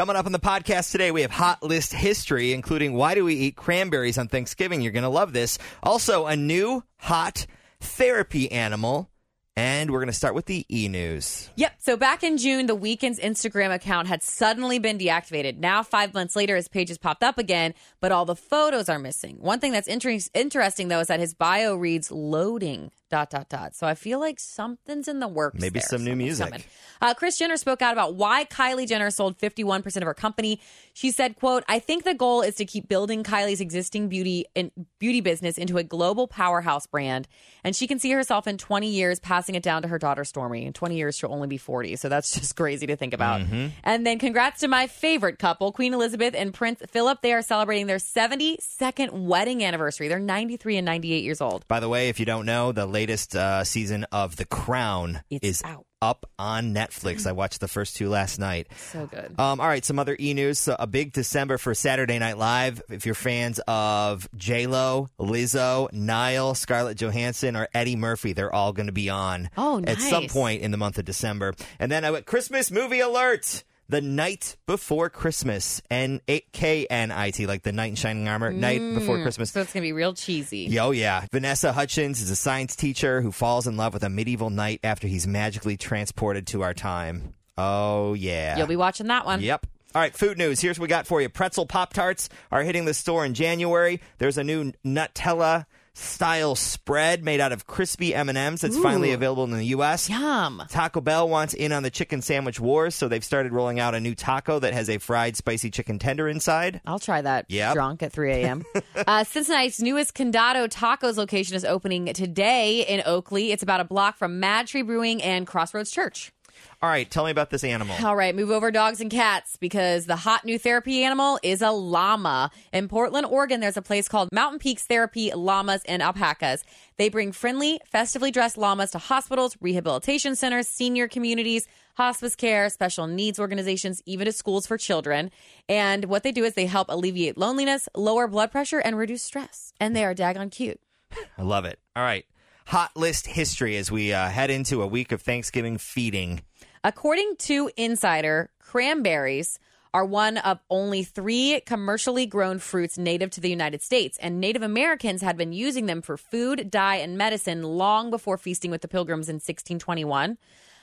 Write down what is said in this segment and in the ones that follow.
Coming up on the podcast today, we have hot list history, including why do we eat cranberries on Thanksgiving? You're going to love this. Also, a new hot therapy animal. And we're going to start with the e news. Yep. So back in June, the Weeknd's Instagram account had suddenly been deactivated. Now, five months later, his page has popped up again, but all the photos are missing. One thing that's inter- interesting, though, is that his bio reads loading dot dot dot. So I feel like something's in the works. Maybe there. some new music. Uh, Kris Jenner spoke out about why Kylie Jenner sold 51% of her company. She said, quote, I think the goal is to keep building Kylie's existing beauty and beauty business into a global powerhouse brand. And she can see herself in 20 years passing it down to her daughter Stormi. In 20 years, she'll only be 40. So that's just crazy to think about. And then congrats to my favorite couple, Queen Elizabeth and Prince Philip. They are celebrating their 72nd wedding anniversary. They're 93 and 98 years old. By the way, if you don't know, the latest uh, season of The Crown It's is out. up on Netflix. I watched the first two last night. So good. Um, all right, some other e news. So a big December for Saturday Night Live. If you're fans of J Lo, Lizzo, Niall, Scarlett Johansson, or Eddie Murphy, they're all going to be on Oh, at some point in the month of December. And then uh, Christmas movie alert. The night before Christmas, and N K N I T, like the knight in shining armor. Night mm, before Christmas. So it's going to be real cheesy. Oh, yeah. Vanessa Hudgens is a science teacher who falls in love with a medieval knight after he's magically transported to our time. Oh, yeah. You'll be watching that one. Yep. All right, food news. Here's what we got for you. Pretzel Pop Tarts are hitting the store in January. There's a new Nutella style spread made out of crispy M&Ms that's finally available in the US. Yum. Taco Bell wants in on the chicken sandwich wars, so they've started rolling out a new taco that has a fried spicy chicken tender inside. I'll try that Yep. drunk at 3 a.m. uh, Cincinnati's newest Condado Tacos location is opening today in Oakley. It's about a block from MadTree Brewing and Crossroads Church. All right, tell me about this animal. All right, move over dogs and cats because the hot new therapy animal is a llama. In Portland, Oregon, there's a place called Mountain Peaks Therapy Llamas and Alpacas. They bring friendly, festively dressed llamas to hospitals, rehabilitation centers, senior communities, hospice care, special needs organizations, even to schools for children. And what they do is they help alleviate loneliness, lower blood pressure, and reduce stress. And they are daggone cute. I love it. All right. Hot list history as we uh, head into a week of Thanksgiving feeding. According to Insider, cranberries are one of only three commercially grown fruits native to the United States, and Native Americans had been using them for food, dye, and medicine long before feasting with the Pilgrims in 1621.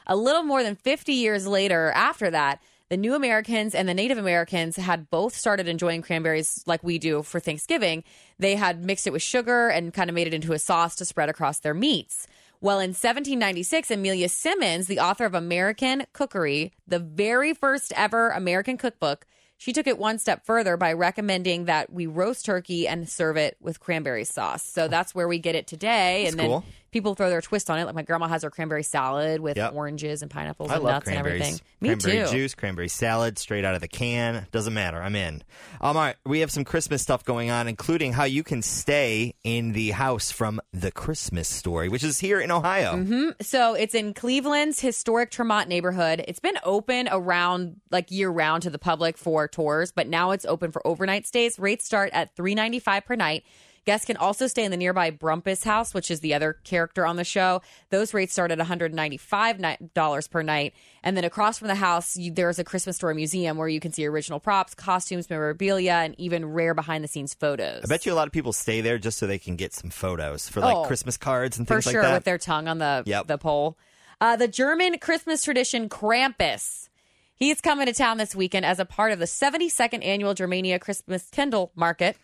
A little more than 50 years later, after that, the New Americans and the Native Americans had both started enjoying cranberries like we do for Thanksgiving. They had mixed it with sugar and kind of made it into a sauce to spread across their meats. Well, in 1796, Amelia Simmons, the author of American Cookery, the very first ever American cookbook, she took it one step further by recommending that we roast turkey and serve it with cranberry sauce. So that's where we get it today. That's and then cool. people throw their twist on it. Like my grandma has her cranberry salad with Yep. oranges and pineapples I and love nuts and everything. Me cranberry too. juice, cranberry salad, straight out of the can. Doesn't matter. I'm in. Um, all right. We have some Christmas stuff going on, including how you can stay in the house from the Christmas story, which is here in Ohio. Mm-hmm. So it's in Cleveland's historic Tremont neighborhood. It's been open around like year round to the public for tours, but now it's open for overnight stays. Rates start at three ninety five per night. Guests can also stay in the nearby Bumpus house, which is the other character on the show. Those rates start at $195 per night. And then across from the house, you, there's a Christmas Story museum where you can see original props, costumes, memorabilia, and even rare behind the scenes photos. I bet you a lot of people stay there just so they can get some photos for like Oh, Christmas cards and for things sure like that. with their tongue on the Yep. the pole. Uh, the German Christmas tradition Krampus. He's coming to town this weekend as a part of the 72nd annual Germania Christmas Kindle Market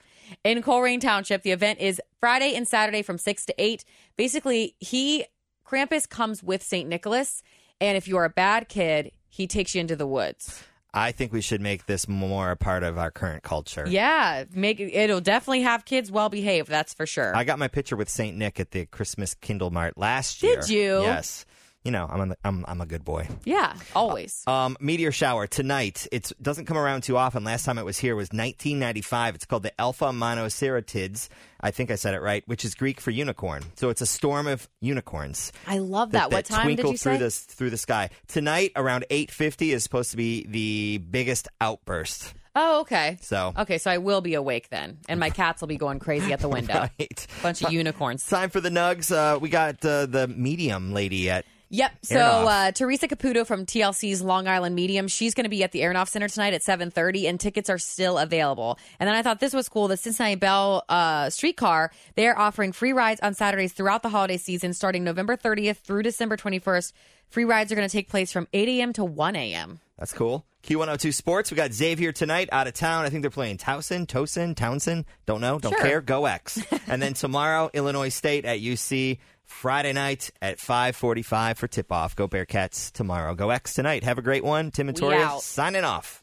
in Colerain Township. The event is Friday and Saturday from 6 to 8. Basically, he Krampus comes with St. Nicholas, and if you're a bad kid, he takes you into the woods. I think we should make this more a part of our current culture. Yeah, make it'll definitely have kids well behaved, that's for sure. I got my picture with Saint Nick at the Christmas Kindle Mart last year. Did you? Yes. You know, I'm a, I'm I'm a good boy. yeah, always. Um, meteor shower tonight. It doesn't come around too often. Last time it was here was 1995. It's called the Alpha Monoceratids. I think I said it right, which is Greek for unicorn. So it's a storm of unicorns. I love that. what time did you through say? the through the sky tonight around 8:50 is supposed to be the biggest outburst. Oh, okay. So Okay, so I will be awake then, and my cats will be going crazy at the window. right. Bunch of unicorns. Time for the nugs. Uh, we got uh, the medium lady at Yep. So uh, Teresa Caputo from TLC's Long Island Medium, she's going to be at the Aronoff Center tonight at 7:30, and tickets are still available. And then I thought this was cool. The Cincinnati Bell uh, streetcar they're offering free rides on Saturdays throughout the holiday season, starting November 30th through December 21st. Free rides are going to take place from 8 a.m. to 1 a.m. That's cool. Q102 Sports. We got Xavier tonight out of town. I think they're playing Towson, Towson, Townsend. Don't know. Don't Sure. care. Go X. and then tomorrow, Illinois State at UC. Friday night at 545 for tip-off. Go Bearcats tomorrow. Go X tonight. Have a great one. Tim and Toria signing off.